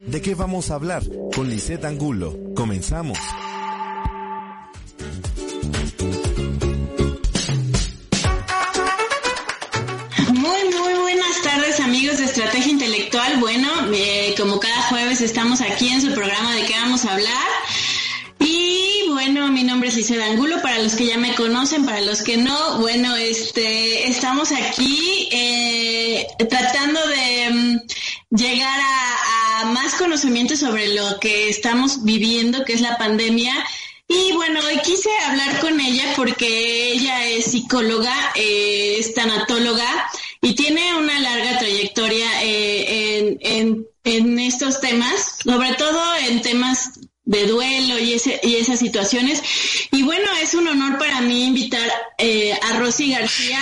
¿De qué vamos a hablar? Con Lisette Angulo. Comenzamos. Muy, muy buenas tardes amigos de Estrategia Intelectual. Bueno, eh, como cada jueves estamos aquí en su programa de qué vamos a hablar. Y bueno, mi nombre es Lisette Angulo, para los que ya me conocen, para los que no, bueno, este, estamos aquí eh, tratando de mm, llegar a, a más conocimiento sobre lo que estamos viviendo, que es la pandemia. Y bueno, hoy quise hablar con ella porque ella es psicóloga, eh, es tanatóloga y tiene una larga trayectoria eh, en, en, estos temas, sobre todo en temas de duelo y, ese, y esas situaciones. Y bueno, es un honor para mí invitar eh, a Rosy García.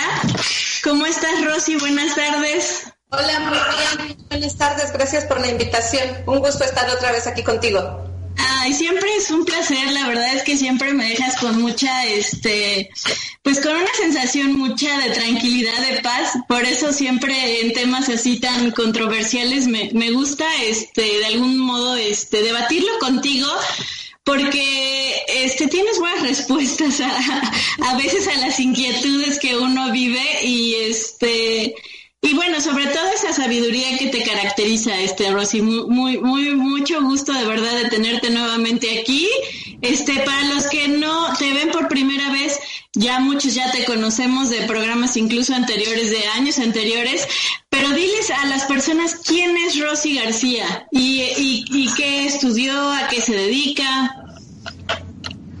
¿Cómo estás, Rosy? Buenas tardes. Hola, muy bien. Buenas tardes. Gracias por la invitación. Un gusto estar otra vez aquí contigo. Ay, siempre es un placer, la verdad es que siempre me dejas con mucha, este, pues con una sensación mucha de tranquilidad, de paz, por eso siempre en temas así tan controversiales me, me gusta, este, de algún modo, este, debatirlo contigo, porque este tienes buenas respuestas a, a veces a las inquietudes que uno vive y este y bueno, sobre todo esa sabiduría que te caracteriza, este Rosy, muy, muy, mucho gusto de verdad de tenerte nuevamente aquí. Este, para los que no te ven por primera vez, ya muchos ya te conocemos de programas incluso anteriores, de años anteriores, pero diles a las personas quién es Rosy García y, y, qué estudió, a qué se dedica.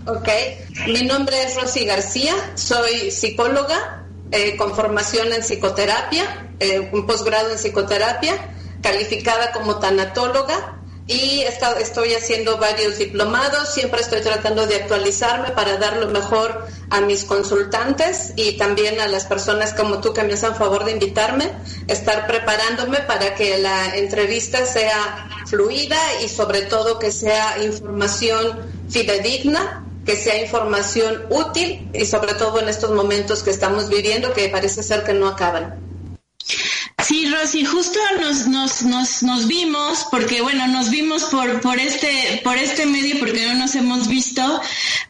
Ok, mi nombre es Rosy García, soy psicóloga eh, con formación en psicoterapia, eh, un posgrado en psicoterapia, calificada como tanatóloga y está, estoy haciendo varios diplomados, siempre estoy tratando de actualizarme para dar lo mejor a mis consultantes y también a las personas como tú que me hacen favor de invitarme, estar preparándome para que la entrevista sea fluida y sobre todo que sea información fidedigna que sea información útil y sobre todo en estos momentos que estamos viviendo que parece ser que no acaban. Sí, Rosy, justo nos, nos, nos, nos vimos, porque bueno, nos vimos por, por, este, por este medio, porque no nos hemos visto,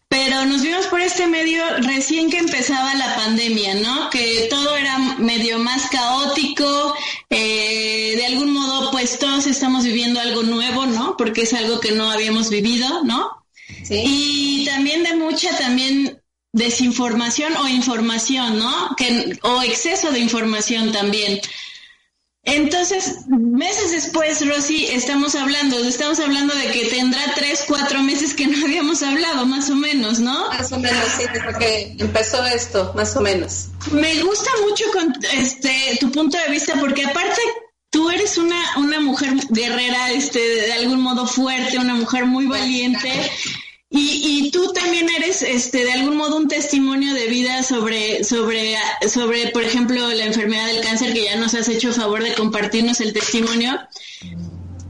pero nos vimos por este medio recién que empezaba la pandemia, ¿no? Que todo era medio más caótico, eh, de algún modo pues todos estamos viviendo algo nuevo, ¿no? Porque es algo que no habíamos vivido, ¿no? Sí. Y también de mucha también desinformación o información, ¿no? Que, o exceso de información también. Entonces, meses después, Rosy, estamos hablando, estamos hablando de que tendrá tres, cuatro meses que no habíamos hablado, más o menos, ¿no? Más o menos, sí, desde que empezó esto, más o menos. Me gusta mucho con este tu punto de vista, porque aparte tú eres una, una mujer guerrera, este, de algún modo fuerte, una mujer muy valiente. Y, y tú también eres, este, de algún modo, un testimonio de vida sobre, sobre, sobre, por ejemplo, la enfermedad del cáncer, que ya nos has hecho favor de compartirnos el testimonio.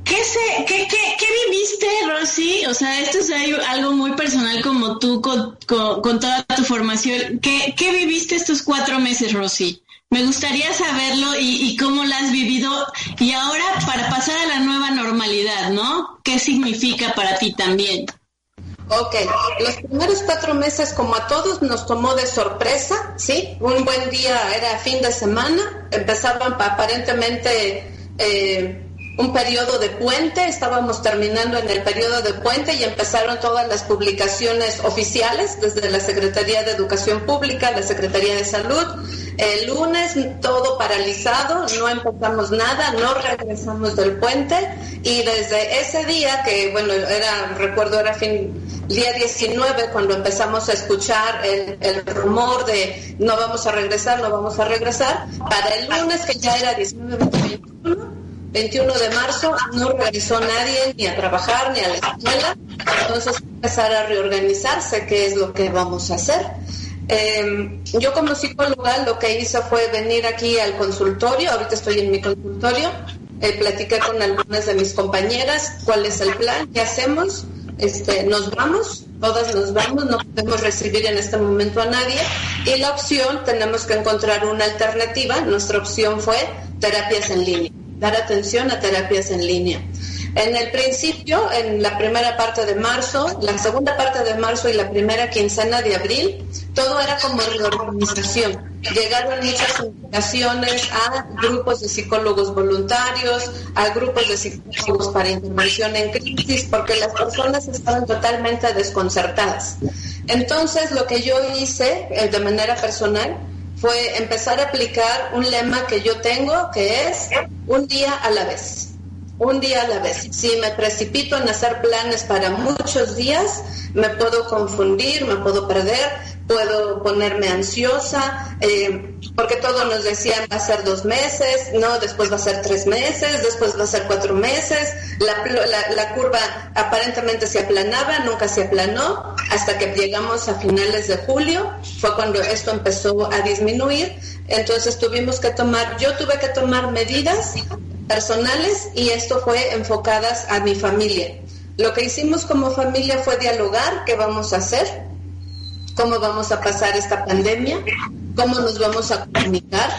¿Qué, se, qué, qué, qué viviste, Rosy? O sea, esto es algo muy personal como tú con, con, toda tu formación. ¿Qué, ¿Qué viviste estos cuatro meses, Rosy? Me gustaría saberlo y, y, cómo lo has vivido y ahora para pasar a la nueva normalidad, ¿no? ¿Qué significa para ti también? Ok, los primeros cuatro meses como a todos nos tomó de sorpresa, ¿sí? Un buen día era fin de semana, empezaban aparentemente eh, un periodo de puente, estábamos terminando en el periodo de puente y empezaron todas las publicaciones oficiales desde la Secretaría de Educación Pública, la Secretaría de Salud. El lunes todo paralizado, no empezamos nada, no regresamos del puente y desde ese día que, bueno, era, recuerdo, era fin, día 19 cuando empezamos a escuchar el, el, rumor de no vamos a regresar, no vamos a regresar, para el lunes que ya era 19, 21, 21 de marzo no regresó nadie ni a trabajar ni a la escuela, entonces empezar a reorganizarse qué es lo que vamos a hacer. Eh, yo como psicóloga lo que hice fue venir aquí al consultorio, ahorita estoy en mi consultorio, eh, platiqué con algunas de mis compañeras cuál es el plan, qué hacemos, este, nos vamos, todas nos vamos, no podemos recibir en este momento a nadie. Y la opción, tenemos que encontrar una alternativa, nuestra opción fue terapias en línea, dar atención a terapias en línea. En el principio, en la primera parte de marzo, la segunda parte de marzo y la primera quincena de abril, todo era como reorganización. Llegaron muchas invitaciones a grupos de psicólogos voluntarios, a grupos de psicólogos para intervención en crisis, porque las personas estaban totalmente desconcertadas. Entonces, lo que yo hice eh, de manera personal fue empezar a aplicar un lema que yo tengo, que es un día a la vez un día a la vez. Si me precipito en hacer planes para muchos días, me puedo confundir, me puedo perder, puedo ponerme ansiosa, eh, porque todos nos decían va a ser dos meses, no, después va a ser tres meses, después va a ser cuatro meses, la, la curva aparentemente se aplanaba, nunca se aplanó, hasta que llegamos a finales de julio, fue cuando esto empezó a disminuir, entonces tuvimos que tomar, yo tuve que tomar medidas personales y esto fue enfocadas a mi familia. Lo que hicimos como familia fue dialogar qué vamos a hacer, cómo vamos a pasar esta pandemia, cómo nos vamos a comunicar,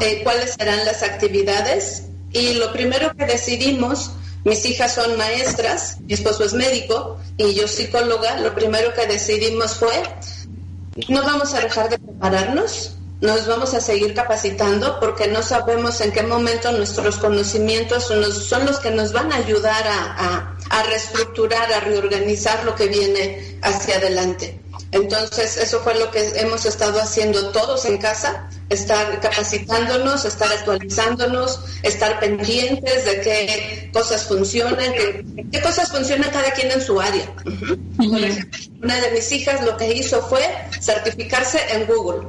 eh, cuáles serán las actividades. Y lo primero que decidimos, mis hijas son maestras, mi esposo es médico y yo psicóloga, lo primero que decidimos fue, no vamos a dejar de prepararnos, nos vamos a seguir capacitando porque no sabemos en qué momento nuestros conocimientos son los, que nos van a ayudar a reestructurar, a reorganizar lo que viene hacia adelante. Entonces, eso fue lo que hemos estado haciendo todos en casa, estar capacitándonos, estar actualizándonos, estar pendientes de qué cosas funcionan, qué, cosas funcionan cada quien en su área. una de mis hijas lo que hizo fue certificarse en Google,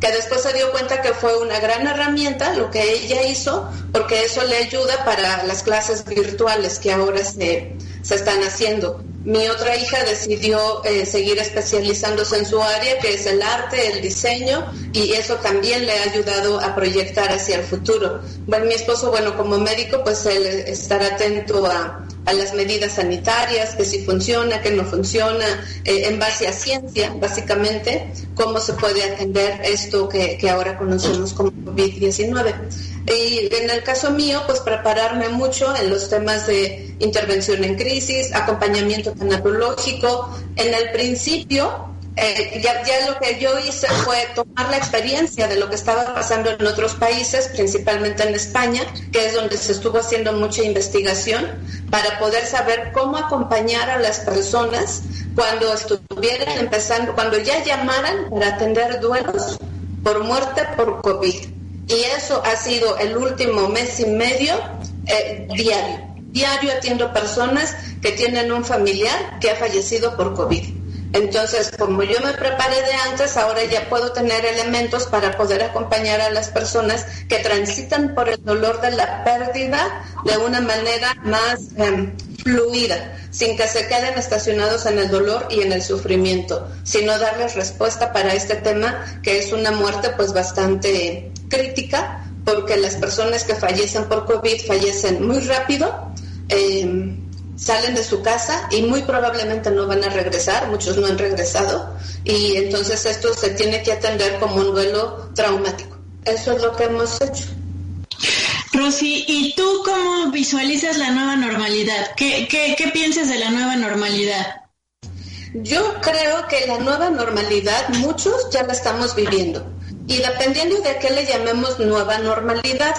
que después se dio cuenta que fue una gran herramienta lo que ella hizo, porque eso le ayuda para las clases virtuales que ahora se, se están haciendo. Mi otra hija decidió eh, seguir especializándose en su área, que es el arte, el diseño, y eso también le ha ayudado a proyectar hacia el futuro. Bueno, mi esposo, bueno, como médico, pues él estar atento a, las medidas sanitarias, que si funciona, que no funciona, eh, en base a ciencia, básicamente, cómo se puede atender esto que, que ahora conocemos como COVID-19. Y en el caso mío, pues prepararme mucho en los temas de intervención en crisis, acompañamiento tanatológico. En el principio, eh, ya, ya, lo que yo hice fue tomar la experiencia de lo que estaba pasando en otros países, principalmente en España, que es donde se estuvo haciendo mucha investigación, para poder saber cómo acompañar a las personas cuando estuvieran empezando, cuando ya llamaran para atender duelos por muerte por COVID y eso ha sido el último mes y medio eh, diario. Diario atiendo personas que tienen un familiar que ha fallecido por COVID. Entonces, como yo me preparé de antes, ahora ya puedo tener elementos para poder acompañar a las personas que transitan por el dolor de la pérdida de una manera más em, fluida, sin que se queden estacionados en el dolor y en el sufrimiento, sino darles respuesta para este tema que es una muerte pues bastante crítica, porque las personas que fallecen por COVID fallecen muy rápido. Em, salen de su casa y muy probablemente no van a regresar, muchos no han regresado, y entonces esto se tiene que atender como un duelo traumático. Eso es lo que hemos hecho. Rosy, ¿y tú cómo visualizas la nueva normalidad? ¿Qué, qué, qué piensas de la nueva normalidad? Yo creo que la nueva normalidad muchos ya la estamos viviendo y dependiendo de qué le llamemos nueva normalidad,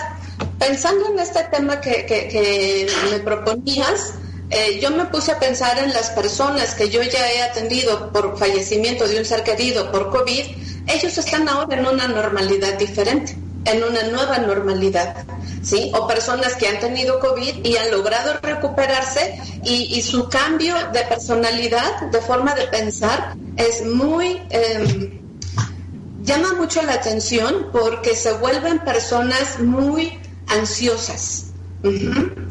pensando en este tema que, que, que me proponías, eh, yo me puse a pensar en las personas que yo ya he atendido por fallecimiento de un ser querido por COVID, ellos están ahora en una normalidad diferente, en una nueva normalidad, ¿sí? O personas que han tenido COVID y han logrado recuperarse y, su cambio de personalidad, de forma de pensar, es muy... Em, llama mucho la atención porque se vuelven personas muy ansiosas,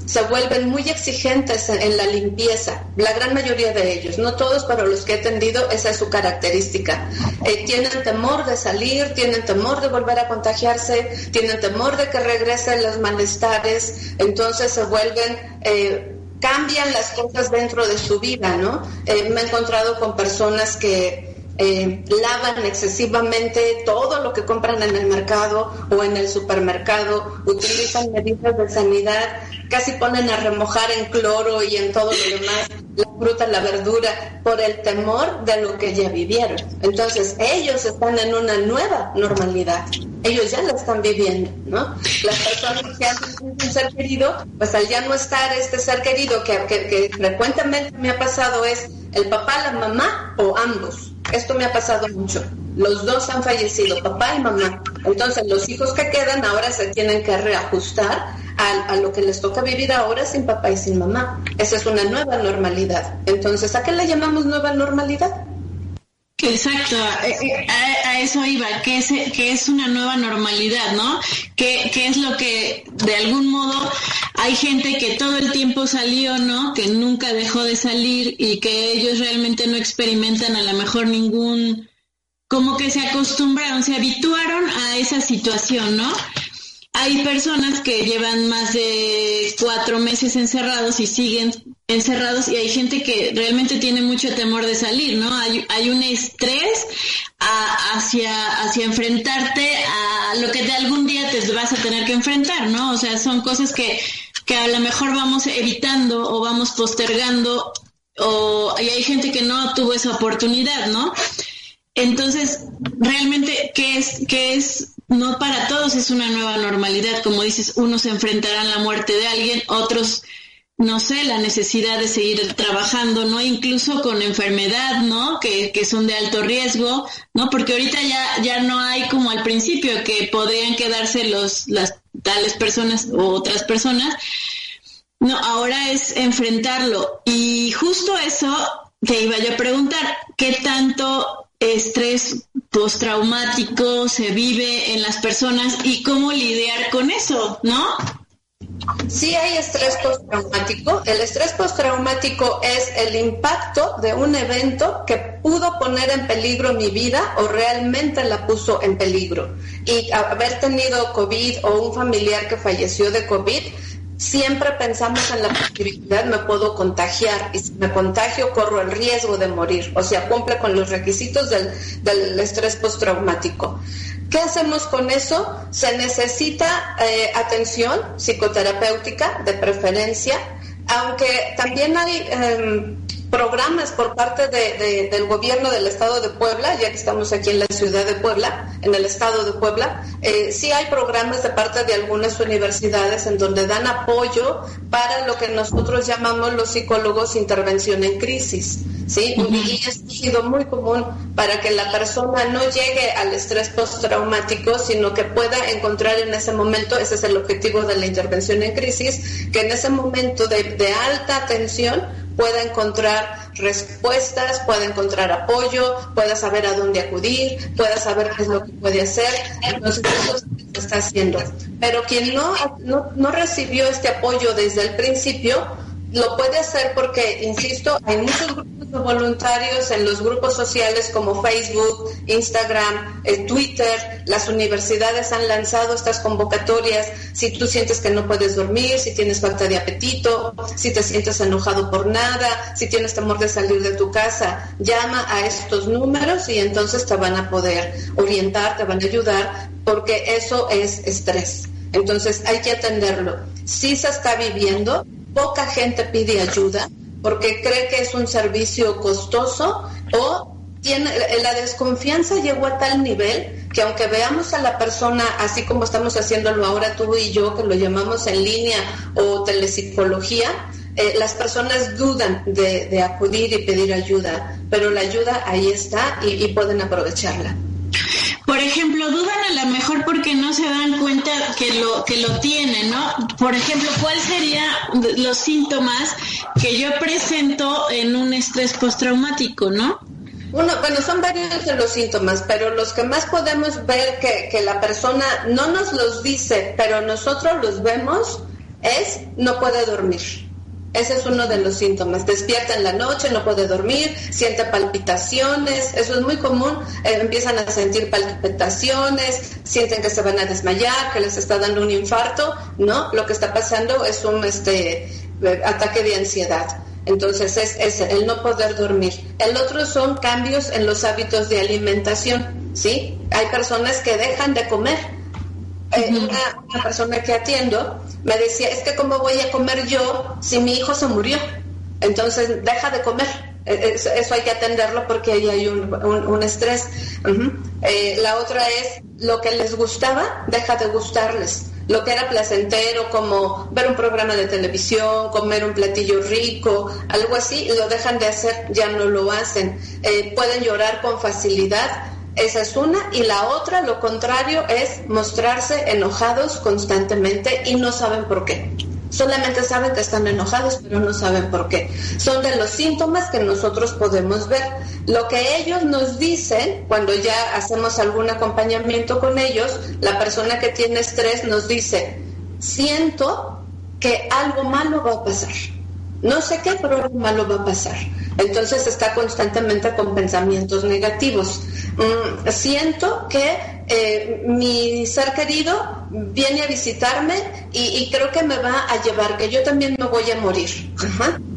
se vuelven muy exigentes en, la limpieza, la gran mayoría de ellos, no todos, pero los que he atendido, esa es su característica. Eh, tienen temor de salir, tienen temor de volver a contagiarse, tienen temor de que regresen los malestares, entonces se vuelven... Eh, cambian las cosas dentro de su vida, ¿no? Eh, me he encontrado con personas que eh, lavan excesivamente todo lo que compran en el mercado o en el supermercado, utilizan medidas de sanidad, casi ponen a remojar en cloro y en todo lo demás la fruta, la verdura, por el temor de lo que ya vivieron. Entonces, ellos están en una nueva normalidad. Ellos ya la están viviendo, ¿no? Las personas que han tenido un ser querido, pues al ya no estar este ser querido, que, que frecuentemente me ha pasado es el papá, la mamá o ambos. Esto me ha pasado mucho. Los dos han fallecido, papá y mamá. Entonces los hijos que quedan ahora se tienen que reajustar a, lo que les toca vivir ahora sin papá y sin mamá. Esa es una nueva normalidad. Entonces, ¿a qué le llamamos nueva normalidad? Exacto, eh, eh, a, eso iba, que es, que es una nueva normalidad, ¿no? Que, que es lo que de algún modo hay gente que todo el tiempo salió, ¿no? Que nunca dejó de salir y que ellos realmente no experimentan a lo mejor ningún, como que se acostumbraron, se habituaron a esa situación, ¿no? Hay personas que llevan más de cuatro meses encerrados y siguen encerrados y hay gente que realmente tiene mucho temor de salir, ¿no? Hay, hay un estrés hacia, enfrentarte a lo que de algún día te vas a tener que enfrentar, ¿no? O sea, son cosas que, que a lo mejor vamos evitando o vamos postergando o y hay gente que no tuvo esa oportunidad, ¿no? Entonces, realmente, ¿qué es, qué es no para todos es una nueva normalidad, como dices, unos enfrentarán la muerte de alguien, otros, no sé, la necesidad de seguir trabajando, ¿no? Incluso con enfermedad, ¿no? Que, que son de alto riesgo, ¿no? Porque ahorita ya, ya no hay como al principio que podrían quedarse los, las tales personas o otras personas. No, ahora es enfrentarlo. Y justo eso te iba yo a preguntar, ¿qué tanto estrés postraumático se vive en las personas y cómo lidiar con eso, ¿no? Sí hay estrés postraumático. El estrés postraumático es el impacto de un evento que pudo poner en peligro mi vida o realmente la puso en peligro. Y haber tenido COVID o un familiar que falleció de COVID siempre pensamos en la posibilidad, me puedo contagiar y si me contagio corro el riesgo de morir, o sea, cumple con los requisitos del, del estrés postraumático. ¿Qué hacemos con eso? Se necesita eh, atención psicoterapéutica de preferencia, aunque también hay em, programas por parte del gobierno del estado de Puebla, ya que estamos aquí en la ciudad de Puebla, en el estado de Puebla, eh, sí hay programas de parte de algunas universidades en donde dan apoyo para lo que nosotros llamamos los psicólogos intervención en crisis. ¿sí? Y ha sido muy común para que la persona no llegue al estrés postraumático, sino que pueda encontrar en ese momento, ese es el objetivo de la intervención en crisis, que en ese momento de, de alta tensión pueda encontrar respuestas, pueda encontrar apoyo, pueda saber a dónde acudir, pueda saber qué es lo que puede hacer. Entonces, eso se está haciendo. Pero quien no, no, no recibió este apoyo desde el principio, lo puede hacer porque, insisto, hay muchos grupos de voluntarios en los grupos sociales como Facebook, Instagram, eh, Twitter. Las universidades han lanzado estas convocatorias. Si tú sientes que no puedes dormir, si tienes falta de apetito, si te sientes enojado por nada, si tienes temor de salir de tu casa, llama a estos números y entonces te van a poder orientar, te van a ayudar, porque eso es estrés. Entonces hay que atenderlo. Si se está viviendo, poca gente pide ayuda porque cree que es un servicio costoso o tiene, la desconfianza llegó a tal nivel que aunque veamos a la persona así como estamos haciéndolo ahora tú y yo, que lo llamamos en línea o telepsicología, eh, las personas dudan de, acudir y pedir ayuda, pero la ayuda ahí está y pueden aprovecharla. Por ejemplo, dudan a lo mejor porque no se dan cuenta que lo que lo tienen, ¿no? Por ejemplo, ¿cuáles serían los síntomas que yo presento en un estrés postraumático, no? Uno, bueno, son varios de los síntomas, pero los que más podemos ver que, que la persona no nos los dice, pero nosotros los vemos, es no puede dormir. Ese es uno de los síntomas. Despierta en la noche, no puede dormir, siente palpitaciones, eso es muy común. Eh, empiezan a sentir palpitaciones, sienten que se van a desmayar, que les está dando un infarto, ¿no? Lo que está pasando es un este, eh, ataque de ansiedad. Entonces es, es, el no poder dormir. El otro son cambios en los hábitos de alimentación, ¿sí? Hay personas que dejan de comer. Eh, una, persona que atiendo me decía, es que cómo voy a comer yo si mi hijo se murió. Entonces deja de comer. E, eso, hay que atenderlo porque ahí hay un, estrés. Eh, la otra es lo que les gustaba, deja de gustarles lo que era placentero, como ver un programa de televisión, comer un platillo rico, algo así, lo dejan de hacer, ya no lo hacen. Eh, pueden llorar con facilidad, esa es una. Y la otra, lo contrario, es mostrarse enojados constantemente y no saben por qué. Solamente saben que están enojados, pero no saben por qué. Son de los síntomas que nosotros podemos ver. Lo que ellos nos dicen, cuando ya hacemos algún acompañamiento con ellos, la persona que tiene estrés nos dice, siento que algo malo va a pasar. No sé qué, pero algo malo va a pasar. Entonces está constantemente con pensamientos negativos. Mm, siento que eh, mi ser querido viene a visitarme y, creo que me va a llevar, que yo también me voy a morir.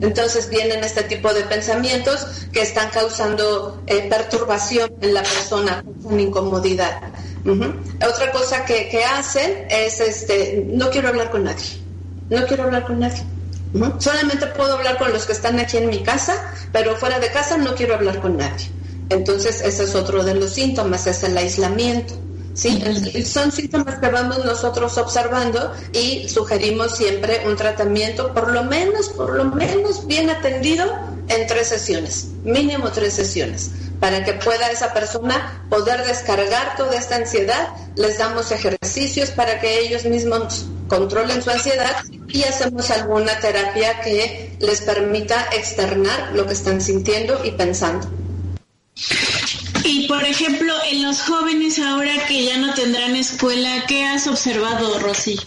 Entonces vienen este tipo de pensamientos que están causando eh, perturbación en la persona, con incomodidad. Otra cosa que, que, hacen es, este, no quiero hablar con nadie, no quiero hablar con nadie. Solamente puedo hablar con los que están aquí en mi casa, pero fuera de casa no quiero hablar con nadie. Entonces, ese es otro de los síntomas, es el aislamiento. ¿sí? Son síntomas que vamos nosotros observando y sugerimos siempre un tratamiento, por lo menos, por lo menos bien atendido en tres sesiones, mínimo tres sesiones, para que pueda esa persona poder descargar toda esta ansiedad. Les damos ejercicios para que ellos mismos controlen su ansiedad y hacemos alguna terapia que les permita externar lo que están sintiendo y pensando. Y por ejemplo, en los jóvenes ahora que ya no tendrán escuela, ¿qué has observado, Rosy?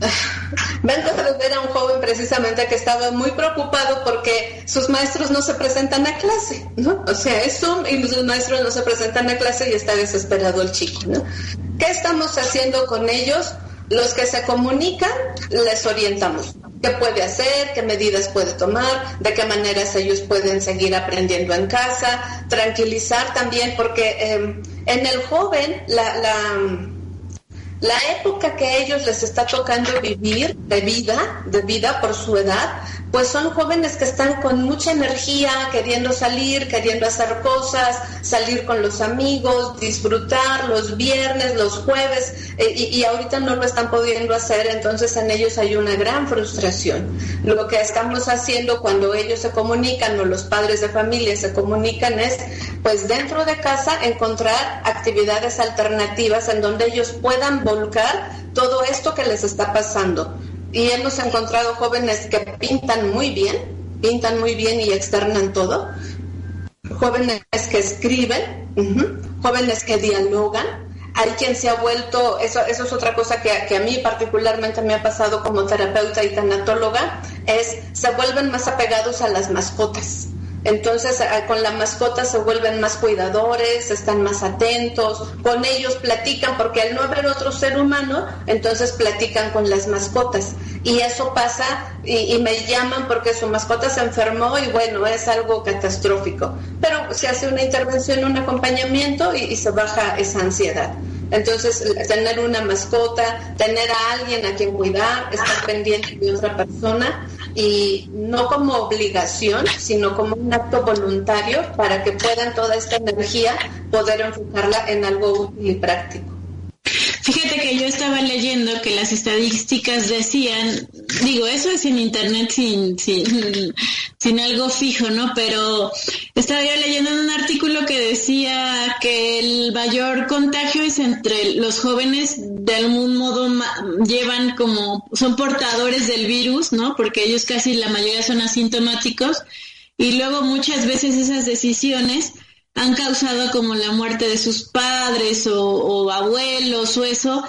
Vengo de ver a un joven precisamente que estaba muy preocupado porque sus maestros no se presentan a clase, ¿no? O sea, es Zoom y sus maestros no se presentan a clase y está desesperado el chico, ¿no? ¿Qué estamos haciendo con ellos? Los que se comunican, les orientamos. ¿Qué puede hacer? ¿Qué medidas puede tomar? ¿De qué maneras ellos pueden seguir aprendiendo en casa? Tranquilizar también, porque em, en el joven la, la, la época que ellos les está tocando vivir de vida, de vida por su edad, pues son jóvenes que están con mucha energía, queriendo salir, queriendo hacer cosas, salir con los amigos, disfrutar los viernes, los jueves, eh, y, ahorita no lo están pudiendo hacer, entonces en ellos hay una gran frustración. Lo que estamos haciendo cuando ellos se comunican o los padres de familia se comunican es, pues dentro de casa, encontrar actividades alternativas en donde ellos puedan todo esto que les está pasando. Y hemos encontrado jóvenes que pintan muy bien, pintan muy bien y externan todo, jóvenes que escriben, jóvenes que dialogan. Hay quien se ha vuelto, eso, eso es otra cosa que, que, a mí particularmente me ha pasado como terapeuta y tanatóloga, es se vuelven más apegados a las mascotas entonces con la mascota se vuelven más cuidadores, están más atentos, con ellos platican, porque al no haber otro ser humano, entonces platican con las mascotas. Y eso pasa y, me llaman porque su mascota se enfermó y bueno, es algo catastrófico. Pero se hace una intervención, un acompañamiento y se baja esa ansiedad. Entonces, tener una mascota, tener a alguien a quien cuidar, estar pendiente de otra persona y no como obligación, sino como un acto voluntario para que puedan toda esta energía poder enfocarla en algo útil y práctico. Fíjate que yo estaba leyendo que las estadísticas decían, digo, eso es en internet sin, sin, sin algo fijo, ¿no? Pero estaba yo leyendo en un artículo que decía que el mayor contagio es entre los jóvenes, de algún modo llevan como, son portadores del virus, ¿no? Porque ellos casi la mayoría son asintomáticos y luego muchas veces esas decisiones han causado como la muerte de sus padres o, abuelos o eso,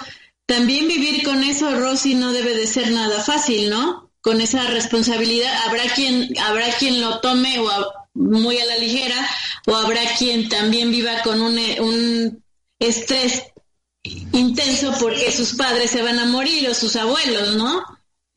también vivir con eso, Rosy, no debe de ser nada fácil, ¿no? Con esa responsabilidad, habrá quien, habrá quien lo tome o muy a la ligera, o habrá quien también viva con un, un estrés intenso porque sus padres se van a morir o sus abuelos, ¿no?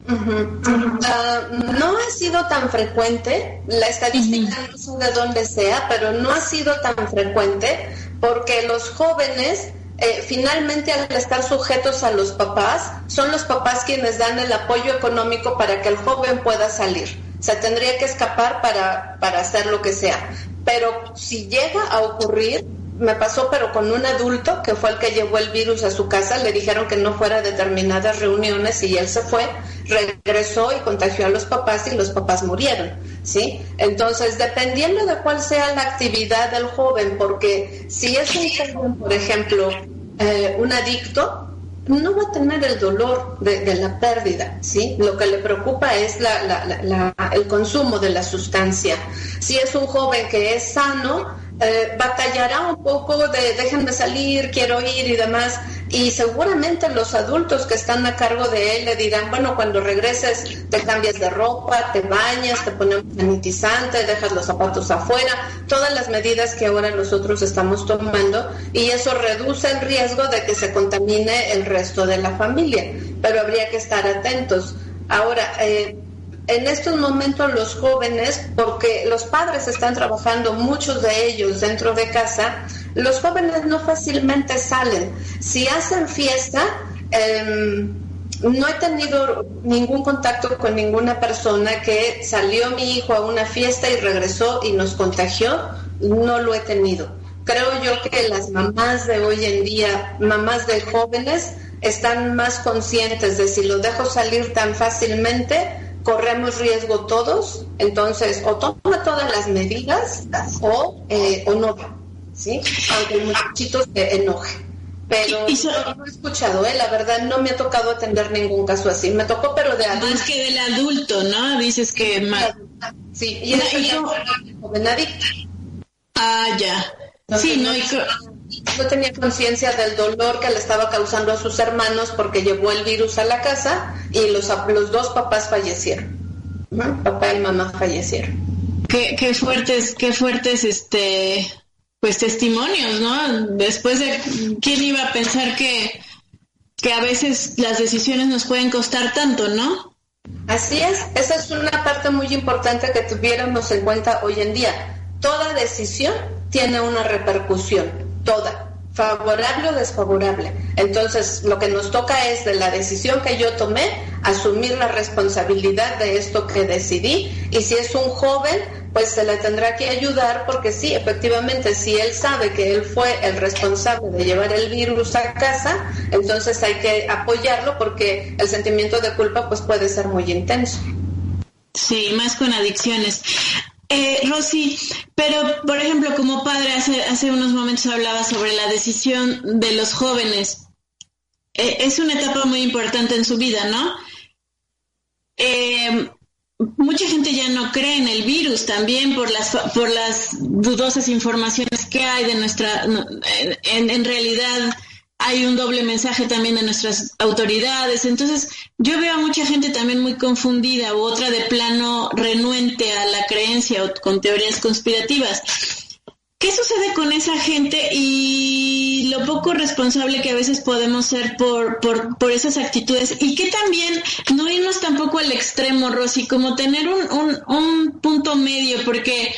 Ah, no ha sido tan frecuente, la estadística no sé de dónde sea, pero no ha sido tan frecuente porque los jóvenes eh, finalmente al estar sujetos a los papás, son los papás quienes dan el apoyo económico para que el joven pueda salir. Se tendría que escapar para, para hacer lo que sea. Pero si llega a ocurrir, me pasó, pero con un adulto que fue el que llevó el virus a su casa, le dijeron que no fuera a determinadas reuniones y él se fue, regresó y contagió a los papás y los papás murieron, ¿sí? Entonces, dependiendo de cuál sea la actividad del joven, porque si es un joven, por ejemplo, eh, un adicto, no va a tener el dolor de, la pérdida, ¿sí? Lo que le preocupa es el consumo de la sustancia. Si es un joven que es sano, eh, batallará un poco de déjenme salir, quiero ir y demás. Y seguramente los adultos que están a cargo de él le dirán, bueno, cuando regreses te cambias de ropa, te bañas, te ponemos sanitizante, dejas los zapatos afuera, todas las medidas que ahora nosotros estamos tomando y eso reduce el riesgo de que se contamine el resto de la familia. Pero habría que estar atentos. Ahora, eh, en estos momentos los jóvenes, porque los padres están trabajando, muchos de ellos dentro de casa, los jóvenes no fácilmente salen. Si hacen fiesta, em, no he tenido ningún contacto con ninguna persona que salió mi hijo a una fiesta y regresó y nos contagió, no lo he tenido. Creo yo que las mamás de hoy en día, mamás de jóvenes, están más conscientes de si lo dejo salir tan fácilmente, corremos riesgo todos, entonces o toma todas las medidas o, eh, o no ¿sí? Aunque el muchachito se enoje. Pero no, he escuchado, ¿eh? la verdad no me ha tocado atender ningún caso así. Me tocó, pero de adulto. Más que del adulto, ¿no? Dices que más. Sí, y joven adicto. Ah, ya. sí, no, y no tenía conciencia del dolor que le estaba causando a sus hermanos porque llevó el virus a la casa y los, los dos papás fallecieron. Papá y mamá fallecieron. Qué, qué fuertes, qué fuertes este pues testimonios, ¿no? Después de quién iba a pensar que, que a veces las decisiones nos pueden costar tanto, ¿no? Así es, esa es una parte muy importante que tuviéramos en cuenta hoy en día. Toda decisión tiene una repercusión toda, favorable o desfavorable. Entonces, lo que nos toca es de la decisión que yo tomé, asumir la responsabilidad de esto que decidí y si es un joven, pues se le tendrá que ayudar porque sí, efectivamente, si él sabe que él fue el responsable de llevar el virus a casa, entonces hay que apoyarlo porque el sentimiento de culpa pues puede ser muy intenso. Sí, más con adicciones. Eh, Rosy, pero por ejemplo, como padre, hace, hace unos momentos hablaba sobre la decisión de los jóvenes. Eh, es una etapa muy importante en su vida, ¿no? Eh, mucha gente ya no cree en el virus también por las por las dudosas informaciones que hay de nuestra en, en realidad hay un doble mensaje también de nuestras autoridades. Entonces, yo veo a mucha gente también muy confundida u otra de plano renuente a la creencia o con teorías conspirativas. ¿Qué sucede con esa gente y lo poco responsable que a veces podemos ser por, por, por esas actitudes? Y que también no irnos tampoco al extremo, Rosy, como tener un, un, un punto medio, porque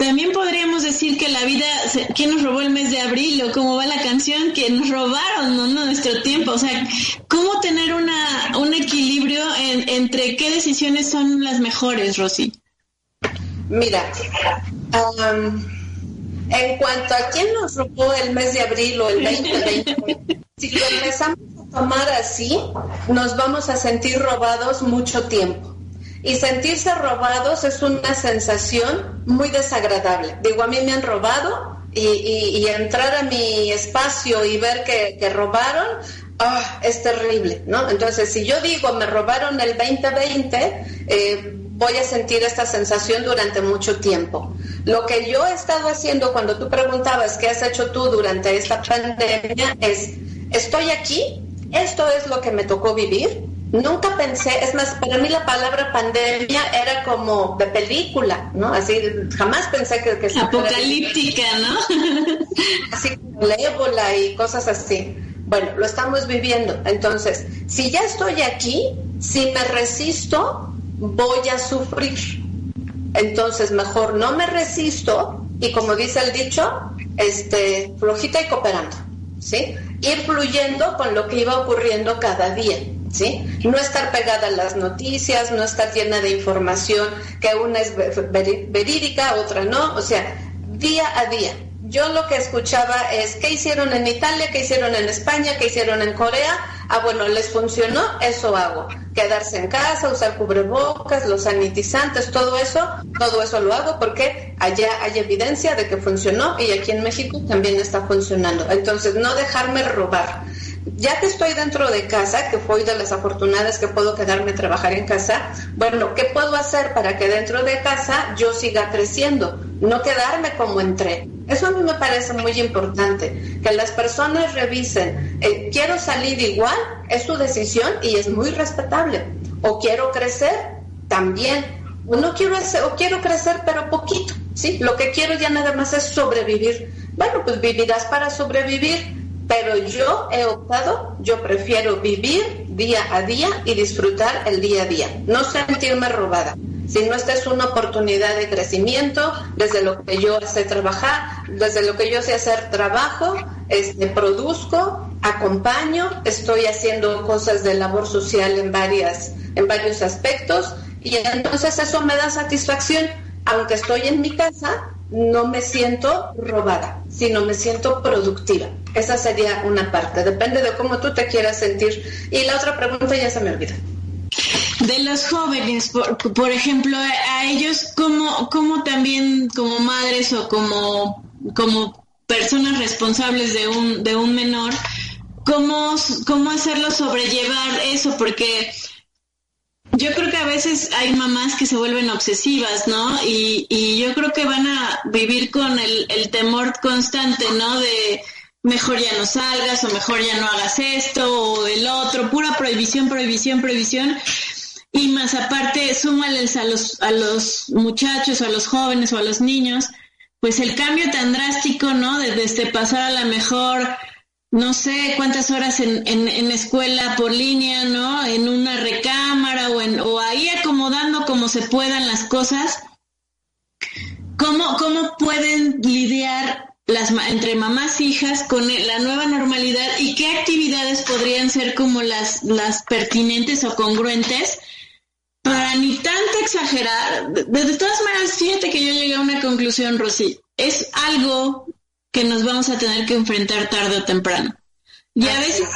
también podríamos decir que la vida, ¿quién nos robó el mes de abril? O cómo va la canción, que nos robaron ¿no? nuestro tiempo. O sea, ¿cómo tener una, un equilibrio entre qué decisiones son las mejores, Rosy? Mira, en cuanto a quién nos robó el mes de abril o el 2020, si lo empezamos a tomar así, nos vamos a sentir robados mucho tiempo. Y sentirse robados es una sensación muy desagradable. Digo, a mí me han robado y, entrar a mi espacio y ver que, robaron, ah, es terrible, ¿no? Entonces, si yo digo, me robaron el 2020, eh, voy a sentir esta sensación durante mucho tiempo. Lo que yo he estado haciendo cuando tú preguntabas qué has hecho tú durante esta pandemia es, estoy aquí, esto es lo que me tocó vivir, Nunca pensé, es más, para mí la palabra pandemia era como de película, ¿no? Así, jamás pensé que... que Apocalíptica, ¿no? así como la ébola y cosas así. Bueno, lo estamos viviendo. Entonces, si ya estoy aquí, Si me resisto, voy a sufrir. Entonces, mejor no me resisto y como dice el dicho, este, flojita y cooperando, ¿sí? Ir fluyendo con lo que iba ocurriendo cada día. ¿Sí? No estar pegada a las noticias, no estar llena de información que una es verídica, otra no, o sea, día a día. Yo lo que escuchaba es qué hicieron en Italia, qué hicieron en España, qué hicieron en Corea. Ah, bueno, les funcionó, eso hago. Quedarse en casa, usar cubrebocas, los sanitizantes, todo eso, todo eso lo hago porque allá hay evidencia de que funcionó y aquí en México también está funcionando. Entonces, no dejarme robar ya que estoy dentro de casa, que fui de las afortunadas que puedo quedarme a trabajar en casa, bueno, ¿qué puedo hacer para que dentro de casa yo siga creciendo? No quedarme como entré. Eso a mí me parece muy importante, que las personas revisen, eh, quiero salir igual, es su decisión y es muy respetable. O quiero crecer, también. O no quiero, hacer, o quiero crecer, pero poquito, ¿sí? Lo que quiero ya nada más es sobrevivir. Bueno, pues vivirás para sobrevivir pero yo he optado, yo prefiero vivir día a día y disfrutar el día a día, no sentirme robada. Si no, esta es una oportunidad de crecimiento, desde lo que yo sé trabajar, desde lo que yo sé hacer trabajo, este, produzco, acompaño, estoy haciendo cosas de labor social en, varias, en varios aspectos y entonces eso me da satisfacción. Aunque estoy en mi casa, no me siento robada, sino me siento productiva. Esa sería una parte, depende de cómo tú te quieras sentir. Y la otra pregunta ya se me olvida. De los jóvenes, por, ejemplo, a ellos, ¿cómo, ¿cómo, también como madres o como, como personas responsables de un, de un menor, cómo, cómo hacerlo sobrellevar eso? Porque yo creo que a veces hay mamás que se vuelven obsesivas, ¿no? Y, y yo creo que van a vivir con el, el temor constante, ¿no? De mejor ya no salgas o mejor ya no hagas esto o el otro, pura prohibición, prohibición, prohibición. Y más aparte, súmales a los, a los muchachos, a los jóvenes o a los niños, pues el cambio tan drástico, ¿no? Desde este pasar a la mejor, no sé cuántas horas en, en, en, escuela por línea, ¿no? En una recámara o, en, o ahí acomodando como se puedan las cosas. ¿Cómo, cómo pueden lidiar las, entre mamás e hijas con la nueva normalidad y qué actividades podrían ser como las, las pertinentes o congruentes para ni tanto exagerar. De, de, todas maneras, fíjate que yo llegué a una conclusión, Rosy. Es algo que nos vamos a tener que enfrentar tarde o temprano. Y a veces,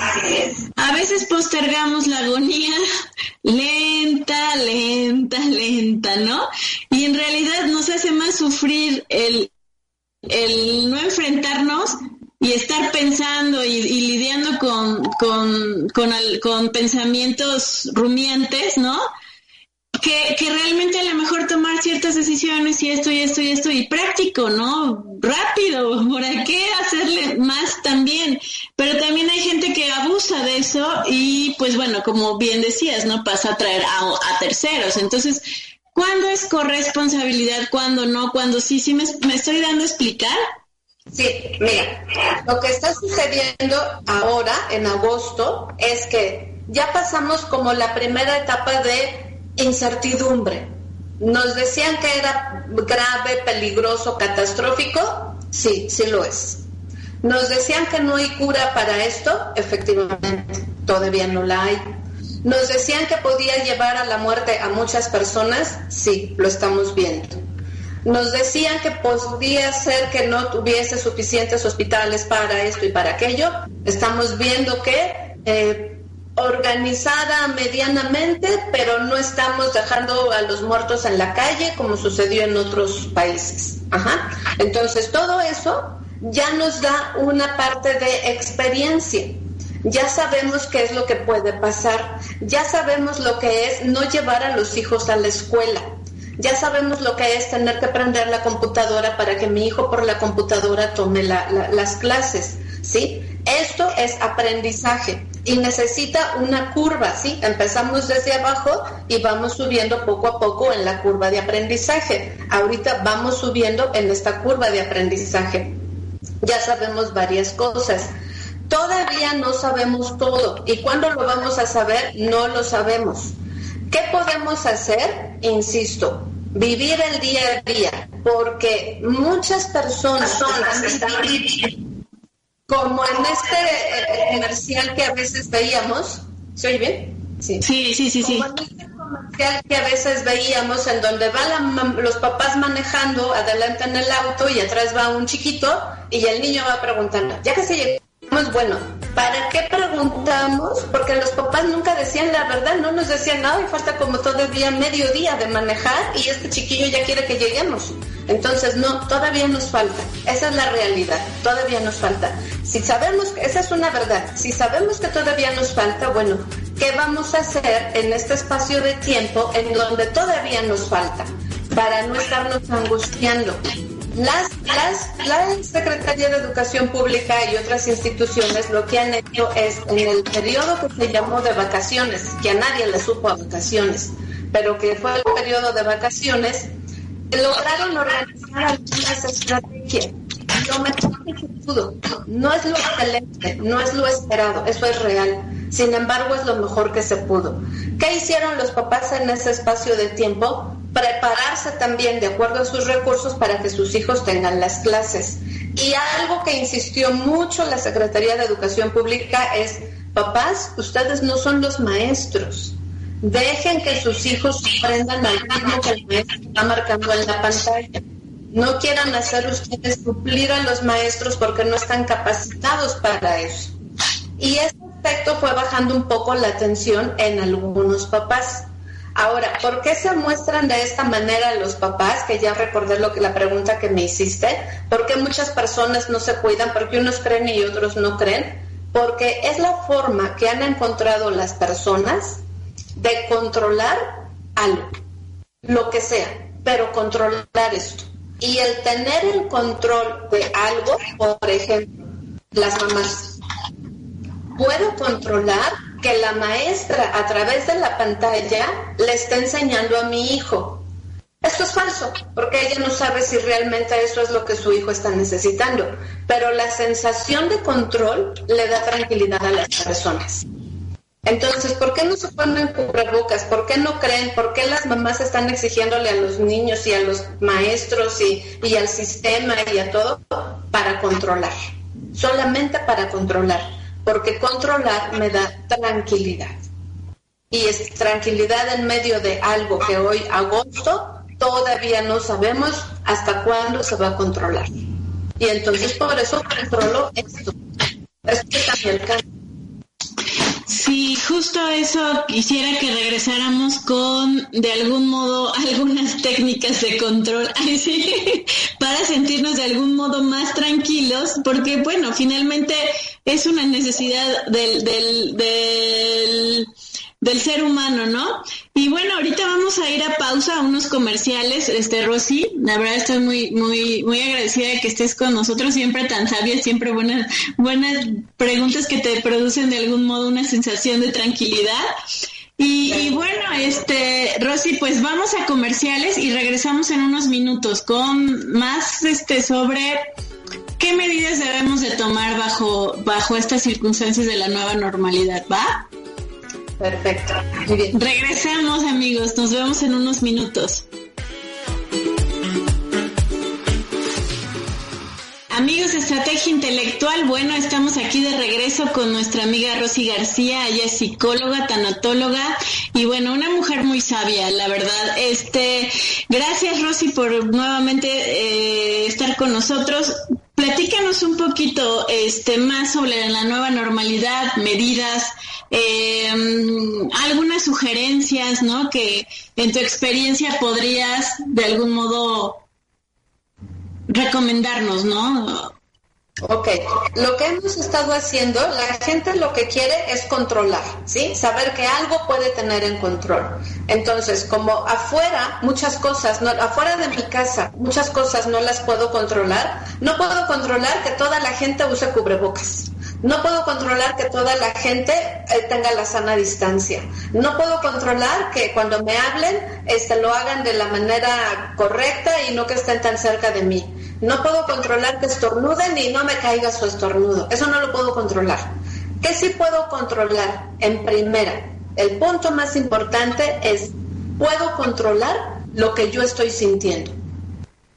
a veces postergamos la agonía lenta, lenta, lenta, ¿no? Y en realidad nos hace más sufrir el, el no enfrentarnos y estar pensando y, lidiando con, con, con, pensamientos rumiantes, ¿no? Que, que, realmente a lo mejor tomar ciertas decisiones y esto y esto y esto y práctico, ¿no? Rápido, ¿por qué hacerle más también? Pero también hay gente que abusa de eso y pues bueno, como bien decías, ¿no? Pasa a traer a, a terceros. Entonces, ¿Cuándo es corresponsabilidad? ¿Cuándo no? ¿Cuándo sí? ¿Sí me, estoy dando a explicar? Sí, mira, lo que está sucediendo ahora, en agosto, es que ya pasamos como la primera etapa de incertidumbre. Nos decían que era grave, peligroso, catastrófico. Sí, sí lo es. Nos decían que no hay cura para esto. Efectivamente, todavía no la hay. Nos decían que podía llevar a la muerte a muchas personas, sí, lo estamos viendo. Nos decían que podría ser que no tuviese suficientes hospitales para esto y para aquello. Estamos viendo que eh, organizada medianamente, pero no estamos dejando a los muertos en la calle como sucedió en otros países. Ajá. Entonces, todo eso ya nos da una parte de experiencia ya sabemos qué es lo que puede pasar, ya sabemos lo que es no llevar a los hijos a la escuela, ya sabemos lo que es tener que prender la computadora para que mi hijo por la computadora tome las clases, ¿sí? Esto es aprendizaje y necesita una curva, ¿sí? Empezamos desde abajo y vamos subiendo poco a poco en la curva de aprendizaje. Ahorita vamos subiendo en esta curva de aprendizaje. Ya sabemos varias cosas Todavía no sabemos todo y cuándo lo vamos a saber no lo sabemos. ¿Qué podemos hacer? Insisto, vivir el día a día, porque muchas personas, están como en este eh, comercial que a veces veíamos, ¿se oye bien? Sí, sí, sí, sí. Como en este comercial que a veces veíamos en donde van los papás manejando adelante en el auto y atrás va un chiquito y el niño va preguntando, ya que se llegó bueno, ¿para qué preguntamos? Porque los papás nunca decían la verdad, no nos decían nada y falta como todavía medio día de manejar y este chiquillo ya quiere que lleguemos. Entonces, no, todavía nos falta. Esa es la realidad, todavía nos falta. Si sabemos, esa es una verdad, si sabemos que todavía nos falta, bueno, ¿qué vamos a hacer en este espacio de tiempo en donde todavía nos falta? Para no estarnos angustiando las, las, la Secretaría de Educación Pública y otras instituciones lo que han hecho es, en el periodo que se llamó de vacaciones, que a nadie le supo a vacaciones, pero que fue el periodo de vacaciones, lograron organizar algunas estrategias. Lo mejor que se pudo. No es lo excelente, no es lo esperado, eso es real. Sin embargo, es lo mejor que se pudo. ¿Qué hicieron los papás en ese espacio de tiempo? Prepararse también de acuerdo a sus recursos para que sus hijos tengan las clases. Y algo que insistió mucho la Secretaría de Educación Pública es, papás, ustedes no son los maestros. Dejen que sus hijos aprendan al ritmo que el maestro está marcando en la pantalla. No quieran hacer ustedes suplir a los maestros porque no están capacitados para eso. Y ese aspecto fue bajando un poco la atención en algunos papás. Ahora, ¿por qué se muestran de esta manera los papás? Que ya recordé lo que la pregunta que me hiciste. ¿Por qué muchas personas no se cuidan? Porque unos creen y otros no creen. Porque es la forma que han encontrado las personas de controlar algo, lo que sea, pero controlar esto. Y el tener el control de algo, por ejemplo, las mamás, puedo controlar que la maestra a través de la pantalla le está enseñando a mi hijo. Esto es falso, porque ella no sabe si realmente eso es lo que su hijo está necesitando, pero la sensación de control le da tranquilidad a las personas. Entonces, ¿por qué no se ponen cubrebocas? ¿Por qué no creen? ¿Por qué las mamás están exigiéndole a los niños y a los maestros y, y al sistema y a todo para controlar? Solamente para controlar porque controlar me da tranquilidad. Y es tranquilidad en medio de algo que hoy, agosto, todavía no sabemos hasta cuándo se va a controlar. Y entonces por eso controlo esto. Sí, justo eso quisiera que regresáramos con, de algún modo, algunas técnicas de control para sentirnos de algún modo más tranquilos, porque bueno, finalmente es una necesidad del, del, del del ser humano, ¿no? Y bueno, ahorita vamos a ir a pausa a unos comerciales, este Rosy, la verdad estoy muy muy muy agradecida de que estés con nosotros, siempre tan sabia, siempre buenas buenas preguntas que te producen de algún modo una sensación de tranquilidad. Y, bueno, este, Rosy, pues vamos a comerciales y regresamos en unos minutos con más este sobre qué medidas debemos de tomar bajo, bajo estas circunstancias de la nueva normalidad, ¿va? Perfecto. Muy bien. Regresamos, amigos. Nos vemos en unos minutos. Amigos de Estrategia Intelectual, bueno, estamos aquí de regreso con nuestra amiga Rosy García, ella es psicóloga, tanatóloga y bueno, una mujer muy sabia, la verdad. Este, gracias Rosy por nuevamente eh, estar con nosotros. Platícanos un poquito este, más sobre la nueva normalidad, medidas, eh, algunas sugerencias, ¿no? Que en tu experiencia podrías de algún modo recomendarnos, ¿no? Ok, lo que hemos estado haciendo, la gente lo que quiere es controlar, ¿sí? Saber que algo puede tener en control. Entonces, como afuera muchas cosas, no, afuera de mi casa muchas cosas no las puedo controlar, no puedo controlar que toda la gente use cubrebocas. No puedo controlar que toda la gente eh, tenga la sana distancia. No puedo controlar que cuando me hablen este, lo hagan de la manera correcta y no que estén tan cerca de mí. No puedo controlar que estornuden y no me caiga su estornudo. Eso no lo puedo controlar. ¿Qué sí puedo controlar? En primera, el punto más importante es, puedo controlar lo que yo estoy sintiendo.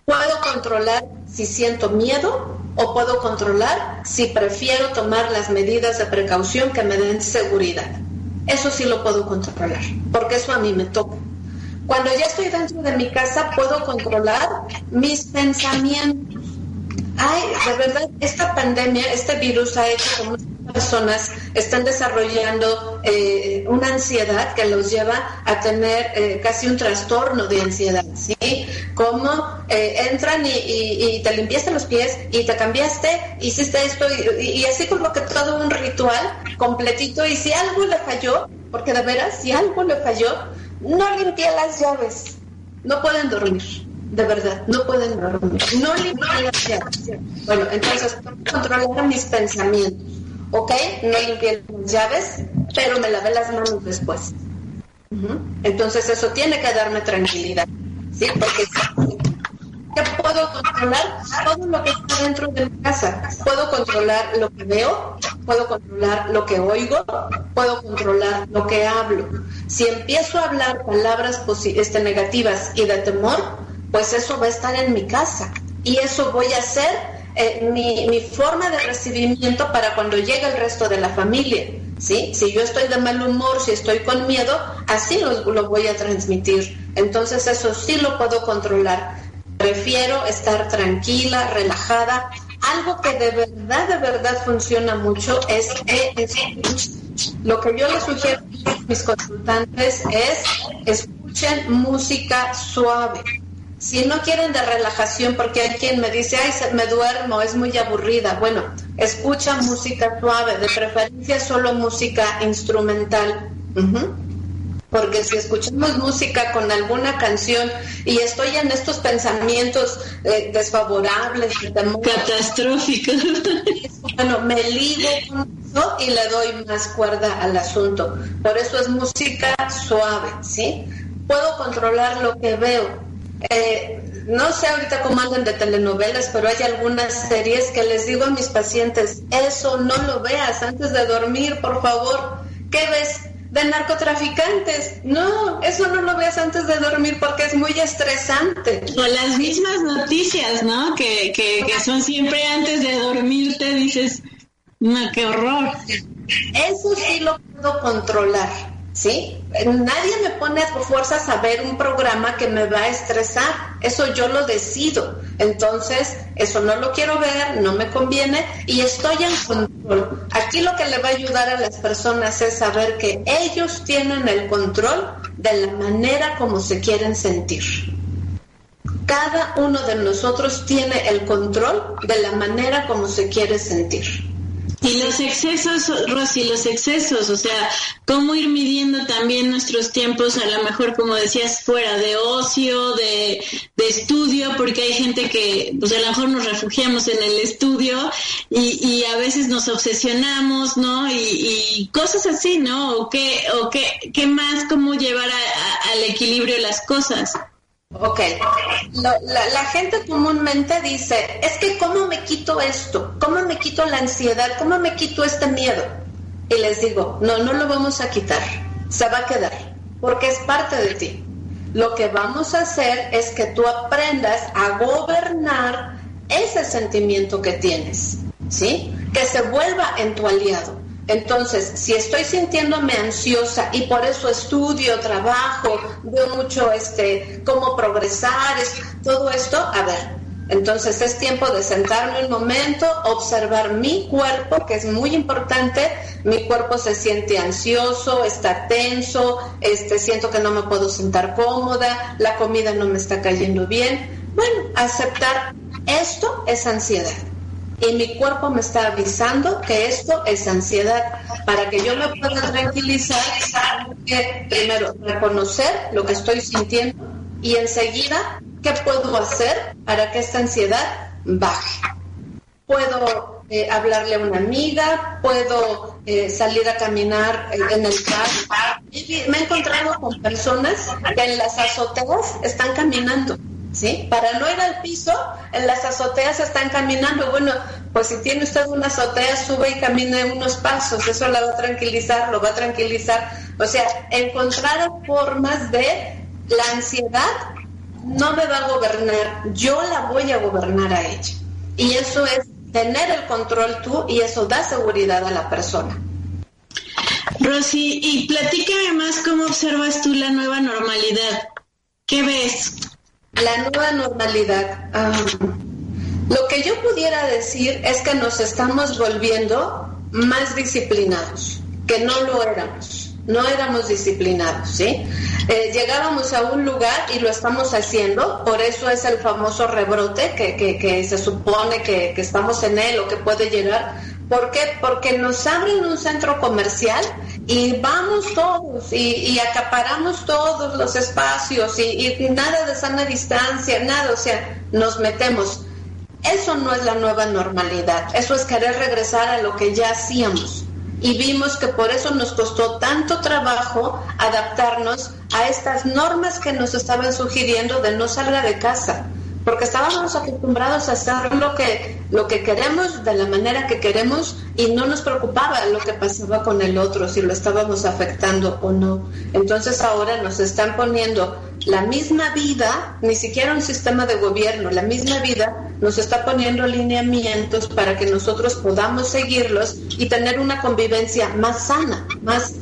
Puedo controlar si siento miedo o puedo controlar si prefiero tomar las medidas de precaución que me den seguridad. Eso sí lo puedo controlar, porque eso a mí me toca. Cuando ya estoy dentro de mi casa, puedo controlar mis pensamientos. Ay, de verdad, esta pandemia, este virus ha hecho que muchas personas están desarrollando eh, una ansiedad que los lleva a tener eh, casi un trastorno de ansiedad, ¿sí? Como eh, entran y, te limpiaste los pies y te cambiaste, hiciste esto y, y así como que todo un ritual completito y si algo le falló, porque de veras, si algo le falló, no limpié las llaves, no pueden dormir de verdad, no pueden dormir. No limpié las llaves. Bueno, entonces controlar mis pensamientos. ¿Ok? No limpié las llaves, pero me lavé las manos después. Entonces eso tiene que darme tranquilidad. ¿Sí? Porque ¿qué puedo controlar todo lo que está dentro de mi casa. Puedo controlar lo que veo, puedo controlar lo que oigo, puedo controlar lo que hablo. Si empiezo a hablar palabras este, negativas y de temor, pues eso va a estar en mi casa y eso voy a hacer eh, mi, forma de recibimiento para cuando llegue el resto de la familia. ¿sí? Si yo estoy de mal humor, si estoy con miedo, así lo, lo voy a transmitir. Entonces eso sí lo puedo controlar. Prefiero estar tranquila, relajada. Algo que de verdad, de verdad funciona mucho es Lo que yo les sugiero a mis consultantes es escuchen música suave si no quieren de relajación, porque hay quien me dice, ay, me duermo, es muy aburrida. Bueno, escucha música suave, de preferencia solo música instrumental. Porque si escuchamos música con alguna canción y estoy en estos pensamientos eh, desfavorables, catastróficos, bueno, me ligo con eso y le doy más cuerda al asunto. Por eso es música suave, ¿sí? Puedo controlar lo que veo, eh, no sé ahorita cómo andan de telenovelas, pero hay algunas series que les digo a mis pacientes, eso no lo veas antes de dormir, por favor. ¿Qué ves? De narcotraficantes. No, eso no lo veas antes de dormir porque es muy estresante. O las mismas noticias, ¿no? Que, que, que son siempre antes de dormir, te dices, no, qué horror. Eso sí lo puedo controlar ¿sí? Nadie me pone a fuerzas a ver un programa que me va a estresar, eso yo lo decido. Entonces, eso no lo quiero ver, no me conviene y estoy en control. Aquí lo que le va a ayudar a las personas es saber que ellos tienen el control de la manera como se quieren sentir. Cada uno de nosotros tiene el control de la manera como se quiere sentir. Y los excesos, Rosy, los excesos, o sea, cómo ir midiendo también nuestros tiempos, a lo mejor, como decías, fuera de ocio, de, estudio, porque hay gente que, pues a lo mejor nos refugiamos en el estudio y, a veces nos obsesionamos, ¿no? Y, cosas así, ¿no? ¿O qué, o qué, qué más, cómo llevar al equilibrio las cosas? Ok, la, gente comúnmente dice, es que ¿cómo me quito esto? ¿Cómo me quito la ansiedad? ¿Cómo me quito este miedo? Y les digo, no, no lo vamos a quitar, se va a quedar, porque es parte de ti. Lo que vamos a hacer es que tú aprendas a gobernar ese sentimiento que tienes, ¿sí? Que se vuelva en tu aliado. Entonces, si estoy sintiéndome ansiosa y por eso estudio, trabajo, veo mucho este cómo progresar, todo esto, a ver, entonces es tiempo de sentarme un momento, observar mi cuerpo, que es muy importante. Mi cuerpo se siente ansioso, está tenso, este, siento que no me puedo sentar cómoda, la comida no me está cayendo bien. Bueno, aceptar esto es ansiedad y mi cuerpo me está avisando que esto es ansiedad. Para que yo me pueda tranquilizar, primero reconocer lo que estoy sintiendo y enseguida qué puedo hacer para que esta ansiedad baje. Puedo eh, hablarle a una amiga, puedo eh, salir a caminar en el parque. Me he encontrado con personas que en las azoteas están caminando. ¿Sí? Para no ir al piso, en las azoteas están caminando. Bueno, pues si tiene usted una azotea, sube y camine unos pasos, eso la va a tranquilizar, lo va a tranquilizar. O sea, encontrar formas de la ansiedad no me va a gobernar, yo la voy a gobernar a ella. Y eso es tener el control tú y eso da seguridad a la persona. Rosy, y platícame más cómo observas tú la nueva normalidad. ¿Qué ves? La nueva normalidad. Lo que yo pudiera decir es que nos estamos volviendo más disciplinados, que no lo éramos no éramos disciplinados, ¿sí? Eh, llegábamos a un lugar y lo estamos haciendo, por eso es el famoso rebrote que, que, se supone que, que, estamos en él o que puede llegar. ¿Por qué? Porque nos abren un centro comercial y vamos todos y, acaparamos todos los espacios y, y nada de sana distancia, nada, o sea, nos metemos. Eso no es la nueva normalidad, eso es querer regresar a lo que ya hacíamos y vimos que por eso nos costó tanto trabajo adaptarnos a estas normas que nos estaban sugiriendo de no salga de casa porque estábamos acostumbrados a hacer lo que, lo que queremos de la manera que queremos y no nos preocupaba lo que pasaba con el otro, si lo estábamos afectando o no. Entonces ahora nos están poniendo la misma vida, ni siquiera un sistema de gobierno, la misma vida nos está poniendo lineamientos para que nosotros podamos seguirlos y tener una convivencia más sana, más,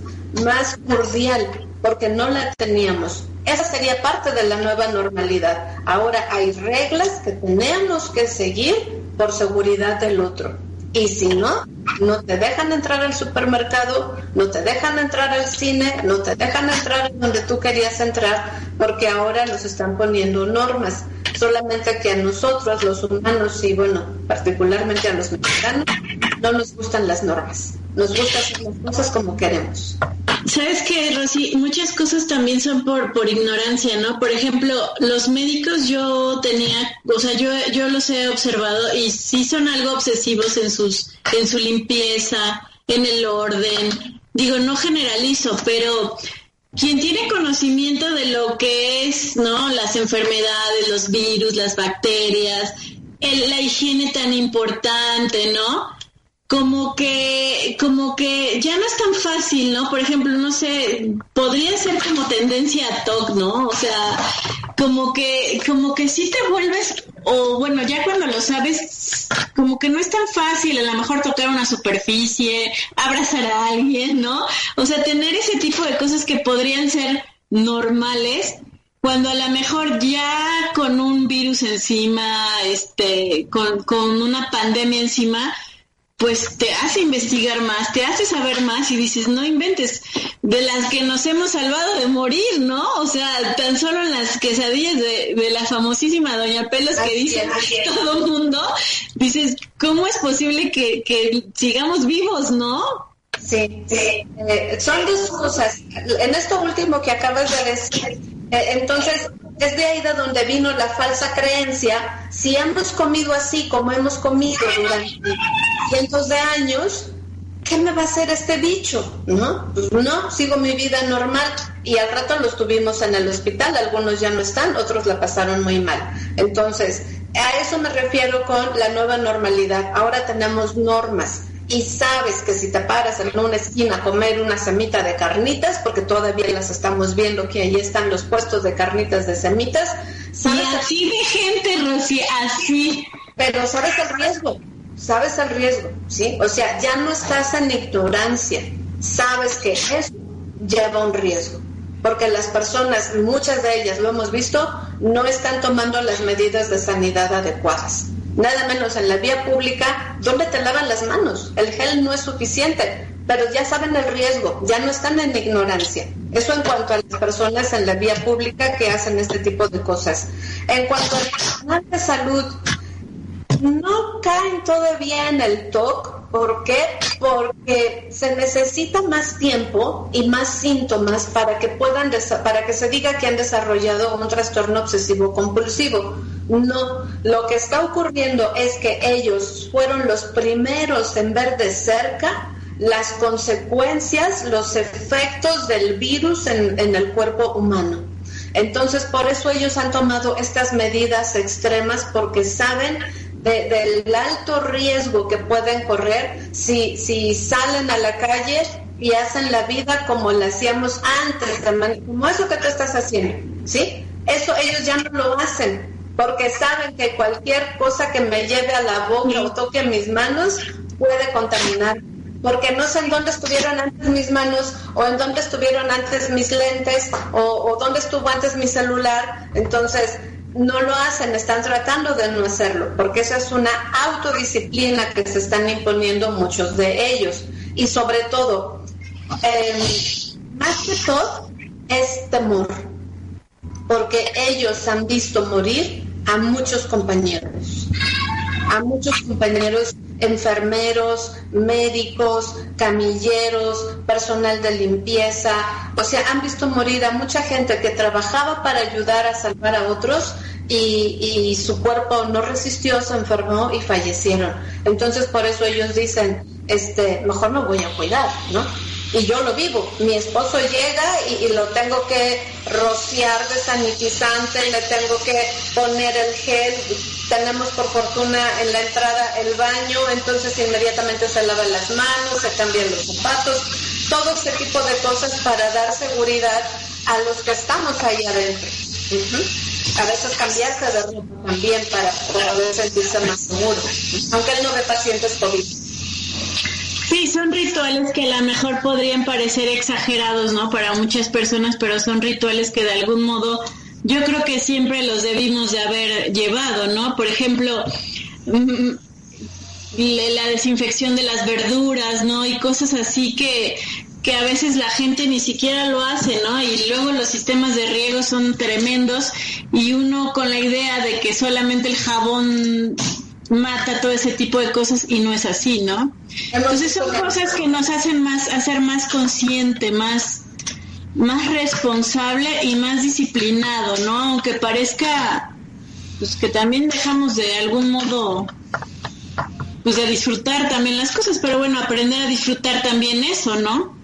más cordial, porque no la teníamos. Esa sería parte de la nueva normalidad. Ahora hay reglas que tenemos que seguir por seguridad del otro. Y si no, no te dejan entrar al supermercado, no te dejan entrar al cine, no te dejan entrar donde tú querías entrar, porque ahora nos están poniendo normas. Solamente que a nosotros, los humanos, y bueno, particularmente a los mexicanos, no nos gustan las normas. Nos gusta hacer las cosas como queremos. Sabes que, Rosy, muchas cosas también son por, por ignorancia, ¿no? Por ejemplo, los médicos yo tenía, o sea, yo, yo los he observado y sí son algo obsesivos en sus, en su limpieza, en el orden. Digo, no generalizo, pero quien tiene conocimiento de lo que es, ¿no? Las enfermedades, los virus, las bacterias, la higiene tan importante, ¿no? Como que, como que ya no es tan fácil, ¿no? Por ejemplo, no sé, podría ser como tendencia a TOC, ¿no? O sea, como que, como que sí te vuelves, o bueno, ya cuando lo sabes, como que no es tan fácil a lo mejor tocar una superficie, abrazar a alguien, ¿no? O sea, tener ese tipo de cosas que podrían ser normales, cuando a lo mejor ya con un virus encima, este, con, con una pandemia encima, pues te hace investigar más, te hace saber más y dices, no inventes, de las que nos hemos salvado de morir, ¿no? O sea, tan solo en las quesadillas de, de la famosísima Doña Pelos que dice todo el mundo, dices, ¿cómo es posible que, que sigamos vivos, no? Sí, sí. Eh, son dos cosas. En esto último que acabas de decir, eh, entonces es de ahí de donde vino la falsa creencia. Si hemos comido así como hemos comido durante cientos de años, ¿qué me va a hacer este bicho? ¿No? Pues no, sigo mi vida normal. Y al rato los tuvimos en el hospital, algunos ya no están, otros la pasaron muy mal. Entonces, a eso me refiero con la nueva normalidad. Ahora tenemos normas y sabes que si te paras en una esquina a comer una semita de carnitas, porque todavía las estamos viendo que ahí están los puestos de carnitas de semitas, ¿sabes? Y así de gente, Rosy, así. Pero sabes el riesgo, sabes el riesgo, ¿sí? O sea, ya no estás en ignorancia, sabes que eso lleva un riesgo, porque las personas, muchas de ellas lo hemos visto, no están tomando las medidas de sanidad adecuadas nada menos en la vía pública, ¿dónde te lavan las manos? El gel no es suficiente, pero ya saben el riesgo, ya no están en ignorancia. Eso en cuanto a las personas en la vía pública que hacen este tipo de cosas. En cuanto al personal de salud, no caen todavía en el TOC. ¿Por qué? Porque se necesita más tiempo y más síntomas para que puedan para que se diga que han desarrollado un trastorno obsesivo compulsivo No, lo que está ocurriendo es que ellos fueron los primeros en ver de cerca las consecuencias, los efectos del virus en, el cuerpo humano. Entonces, por eso ellos han tomado estas medidas extremas porque saben del alto riesgo que pueden correr si, si salen a la calle y hacen la vida como la hacíamos antes, como eso que tú estás haciendo, ¿sí? Eso ellos ya no lo hacen porque saben que cualquier cosa que me lleve a la boca o toque mis manos puede contaminar porque no sé en dónde estuvieron antes mis manos o en dónde estuvieron antes mis lentes o, dónde estuvo antes mi celular. Entonces, no lo hacen, están tratando de no hacerlo, porque esa es una autodisciplina que se están imponiendo muchos de ellos. Y sobre todo, em, más que todo, es temor, porque ellos han visto morir a muchos compañeros, a muchos compañeros enfermeros, médicos, camilleros, personal de limpieza, o sea, han visto morir a mucha gente que trabajaba para ayudar a salvar a otros y, y, su cuerpo no resistió, se enfermó y fallecieron. Entonces por eso ellos dicen, este, mejor me voy a cuidar, ¿no? Y yo lo vivo. Mi esposo llega y, lo tengo que rociar de sanitizante, le tengo que poner el gel. Tenemos por fortuna en la entrada el baño, entonces inmediatamente se lava las manos, se cambian los zapatos, todo ese tipo de cosas para dar seguridad a los que estamos ahí adentro. A veces cambiarse de ropa también para poder sentirse más seguro, aunque él no ve pacientes COVID. Sí, son rituales que a lo mejor podrían parecer exagerados, ¿no? Para muchas personas, pero son rituales que de algún modo yo creo que siempre los debimos de haber llevado, ¿no? Por ejemplo, mm, la desinfección de las verduras, ¿no? Y cosas así que, que a veces la gente ni siquiera lo hace, ¿no? Y luego los sistemas de riego son tremendos y uno con la idea de que solamente el jabón mata todo ese tipo de cosas y no es así, ¿no? Entonces son cosas que nos hacen más hacer más consciente, más más responsable y más disciplinado, ¿no? Aunque parezca pues que también dejamos de algún modo pues de disfrutar también las cosas, pero bueno, aprender a disfrutar también eso, ¿no?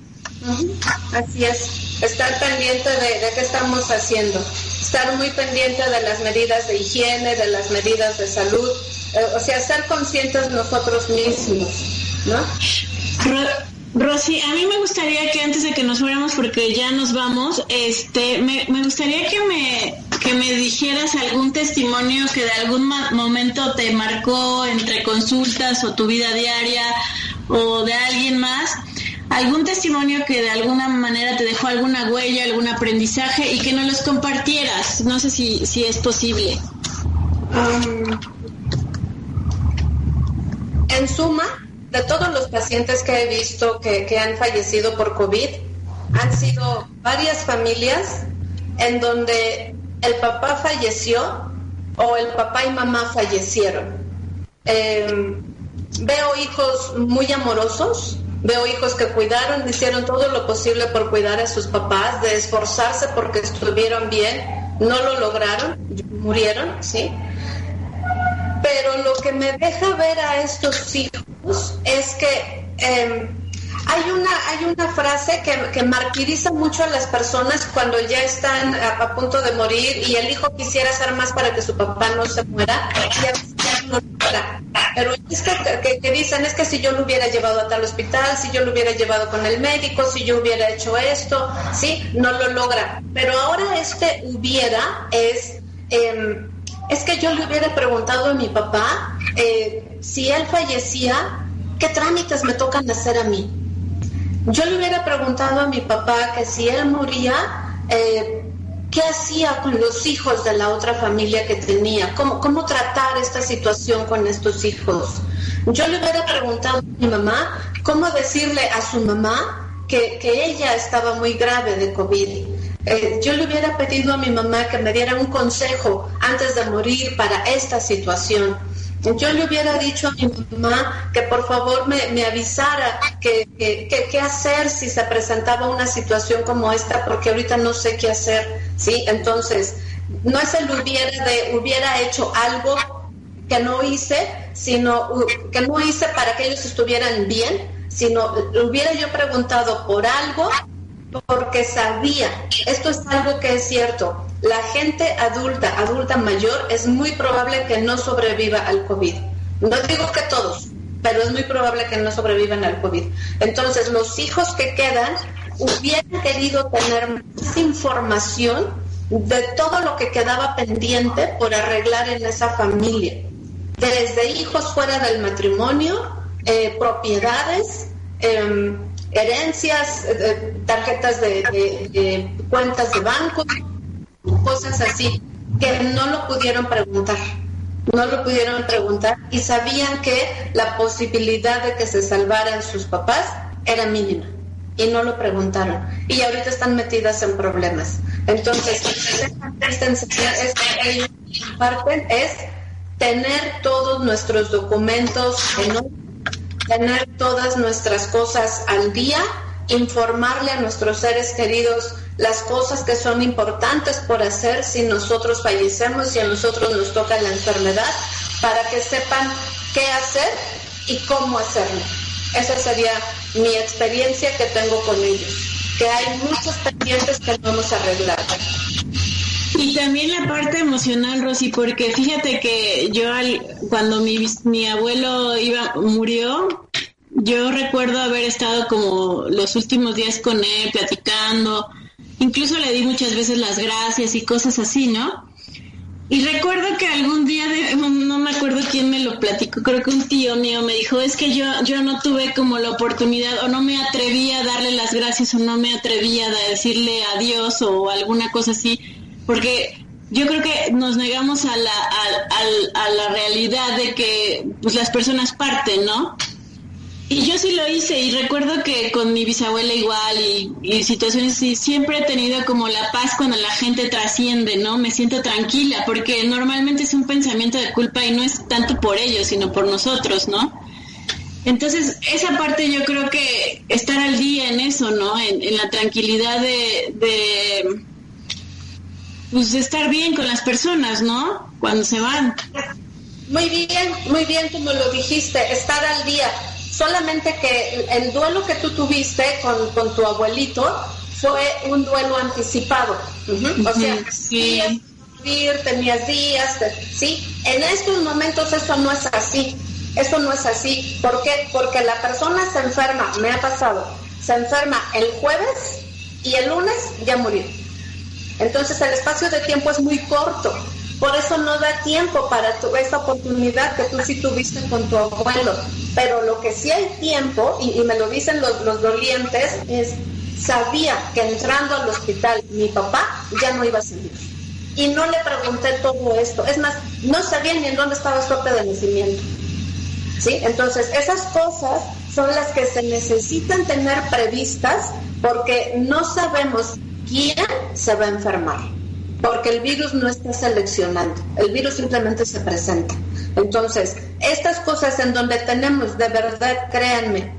Así es, estar pendiente de, de qué estamos haciendo, estar muy pendiente de las medidas de higiene, de las medidas de salud, o sea, ser conscientes nosotros mismos, ¿no? Rosy, a mí me gustaría que antes de que nos fuéramos, porque ya nos vamos, este, me, me gustaría que me, que me dijeras algún testimonio que de algún momento te marcó entre consultas o tu vida diaria o de alguien más, algún testimonio que de alguna manera te dejó alguna huella, algún aprendizaje y que nos los compartieras. No sé si, si es posible. Um, en suma, de todos los pacientes que he visto que, han fallecido por COVID, han sido varias familias en donde el papá falleció o el papá y mamá fallecieron. Em, veo hijos muy amorosos, veo hijos que cuidaron, hicieron todo lo posible por cuidar a sus papás, de esforzarse porque estuvieron bien, no lo lograron, murieron, ¿sí? Pero lo que me deja ver a estos hijos es que em, hay una, hay una frase que, que, martiriza mucho a las personas cuando ya están a, punto de morir y el hijo quisiera hacer más para que su papá no se muera y no Pero es que, que, dicen es que si yo lo hubiera llevado a tal hospital, si yo lo hubiera llevado con el médico, si yo hubiera hecho esto, sí, no lo logra. Pero ahora este hubiera es... Eh, es que yo le hubiera preguntado a mi papá eh, si él fallecía, ¿qué trámites me tocan hacer a mí? Yo le hubiera preguntado a mi papá que si él moría, eh, ¿qué hacía con los hijos de la otra familia que tenía? ¿Cómo, ¿Cómo tratar esta situación con estos hijos? Yo le hubiera preguntado a mi mamá cómo decirle a su mamá que, que ella estaba muy grave de COVID eh, yo le hubiera pedido a mi mamá que me diera un consejo antes de morir para esta situación. Yo le hubiera dicho a mi mamá que por favor me, avisara qué que, hacer si se presentaba una situación como esta, porque ahorita no sé qué hacer, ¿sí? Entonces, no es el hubiera de hubiera hecho algo que no hice, sino que no hice para que ellos estuvieran bien, sino hubiera yo preguntado por algo porque sabía, esto es algo que es cierto, la gente adulta, adulta mayor, es muy probable que no sobreviva al COVID. No digo que todos, pero es muy probable que no sobrevivan al COVID. Entonces, los hijos que quedan hubieran querido tener más información de todo lo que quedaba pendiente por arreglar en esa familia, desde hijos fuera del matrimonio, eh, propiedades, em, herencias, eh, tarjetas de, cuentas de banco, cosas así, que no lo pudieron preguntar. No lo pudieron preguntar y sabían que la posibilidad de que se salvaran sus papás era mínima y no lo preguntaron. Y ahorita están metidas en problemas. Entonces, esta enseñanza parte es tener todos nuestros documentos en tener todas nuestras cosas al día, informarle a nuestros seres queridos las cosas que son importantes por hacer si nosotros fallecemos y a nosotros nos toca la enfermedad, para que sepan qué hacer y cómo hacerlo. Esa sería mi experiencia que tengo con ellos, que hay muchos pendientes que no hemos arreglado. Y también la parte emocional, Rosy, porque fíjate que yo al, cuando mi, mi abuelo iba murió, yo recuerdo haber estado como los últimos días con él platicando, incluso le di muchas veces las gracias y cosas así, ¿no? Y recuerdo que algún día, no me acuerdo quién me lo platicó, creo que un tío mío me dijo, es que yo, yo no tuve como la oportunidad o no me atreví a darle las gracias o no me atrevía a decirle adiós o alguna cosa así, porque yo creo que nos negamos a la, a, la realidad de que pues, las personas parten, ¿no? Y yo sí lo hice y recuerdo que con mi bisabuela igual y, situaciones así, siempre he tenido como la paz cuando la gente trasciende, ¿no? Me siento tranquila porque normalmente es un pensamiento de culpa y no es tanto por ellos, sino por nosotros, ¿no? Entonces, esa parte yo creo que estar al día en eso, ¿no? En, la tranquilidad de, pues, estar bien con las personas, ¿no? Cuando se van. Muy bien, muy bien como lo dijiste, estar al día solamente que el duelo que tú tuviste con, tu abuelito fue un duelo anticipado. O sea, sí. tenías días, ¿sí? En estos momentos eso no es así. Eso no es así. ¿Por qué? Porque la persona se enferma, me ha pasado, se enferma el jueves y el lunes ya murió. Entonces el espacio de tiempo es muy corto. Por eso no da tiempo para tu, esa oportunidad que tú sí tuviste con tu abuelo. Pero lo que sí hay tiempo, y, me lo dicen los, los dolientes, es sabía que entrando al hospital mi papá ya no iba a salir. Y no le pregunté todo esto. Es más, no sabía ni en dónde estaba su acta de nacimiento. ¿Sí? Entonces, esas cosas son las que se necesitan tener previstas porque no sabemos se va a enfermar porque el virus no está seleccionando, el virus simplemente se presenta. Entonces, estas cosas en donde tenemos, de verdad, créanme,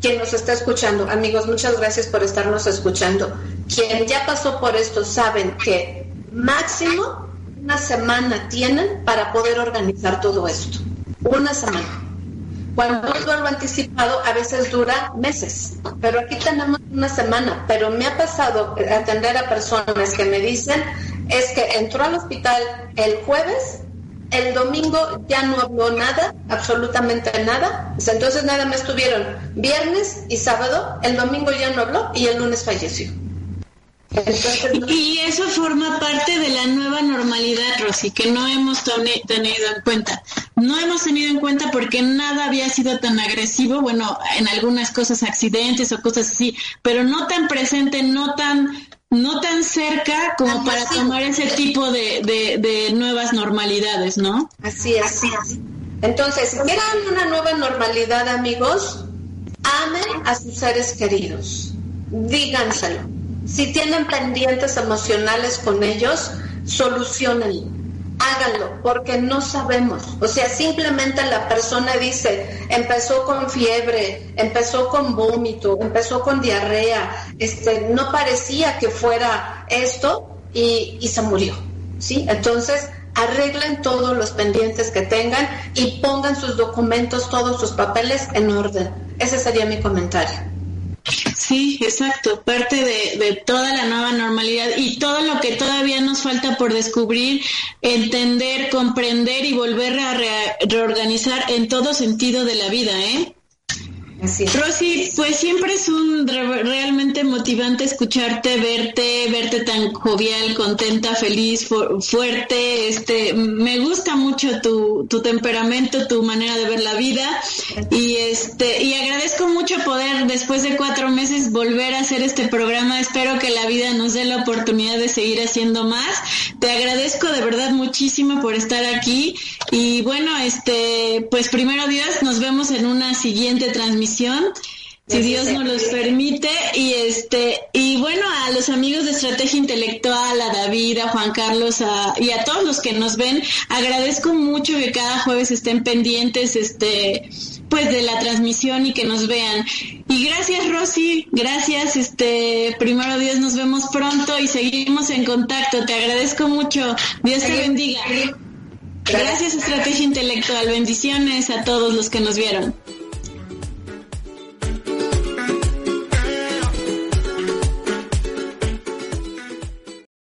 quien nos está escuchando, amigos, muchas gracias por estarnos escuchando. Quien ya pasó por esto saben que máximo una semana tienen para poder organizar todo esto. Una semana. Cuando un duelo anticipado a veces dura meses, pero aquí tenemos una semana. Pero me ha pasado atender a personas que me dicen, es que entró al hospital el jueves, el domingo ya no habló nada, absolutamente nada, entonces nada más estuvieron viernes y sábado, el domingo ya no habló y el lunes falleció. Y eso forma parte de la nueva normalidad, Rosy, que no hemos tenido en cuenta. No hemos tenido en cuenta porque nada había sido tan agresivo, bueno, en algunas cosas accidentes o cosas así, pero no tan presente, no tan no tan cerca como para tomar ese tipo de, nuevas normalidades, ¿no? Así es. Así es. Entonces, si quieren una nueva normalidad, amigos, amen a sus seres queridos. Díganselo. Si tienen pendientes emocionales con ellos, solucionenlo háganlo, porque no sabemos. O sea, simplemente la persona dice, empezó con fiebre, empezó con vómito, empezó con diarrea, este, no parecía que fuera esto y, se murió. ¿sí? Entonces, arreglen todos los pendientes que tengan y pongan sus documentos, todos sus papeles en orden. Ese sería mi comentario. Sí, exacto, parte de, toda la nueva normalidad y todo lo que todavía nos falta por descubrir, entender, comprender y volver a reorganizar en todo sentido de la vida, ¿eh? Rosy, pues siempre es un realmente motivante escucharte, verte, verte tan jovial, contenta, feliz, fuerte. Este, me gusta mucho tu, tu temperamento, tu manera de ver la vida y este y agradezco mucho poder después de cuatro meses volver a hacer este programa. Espero que la vida nos dé la oportunidad de seguir haciendo más. Te agradezco de verdad muchísimo por estar aquí y bueno, este, pues primero Dios, nos vemos en una siguiente transmisión si Dios nos los permite. Y este y bueno a los amigos de estrategia intelectual a David a Juan Carlos y a todos los que nos ven agradezco mucho que cada jueves estén pendientes este pues de la transmisión y que nos vean. Y gracias Rosy. Gracias este primero Dios nos vemos pronto y seguimos en contacto. Te agradezco mucho. Dios te bendiga. Gracias estrategia intelectual. Bendiciones a todos los que nos vieron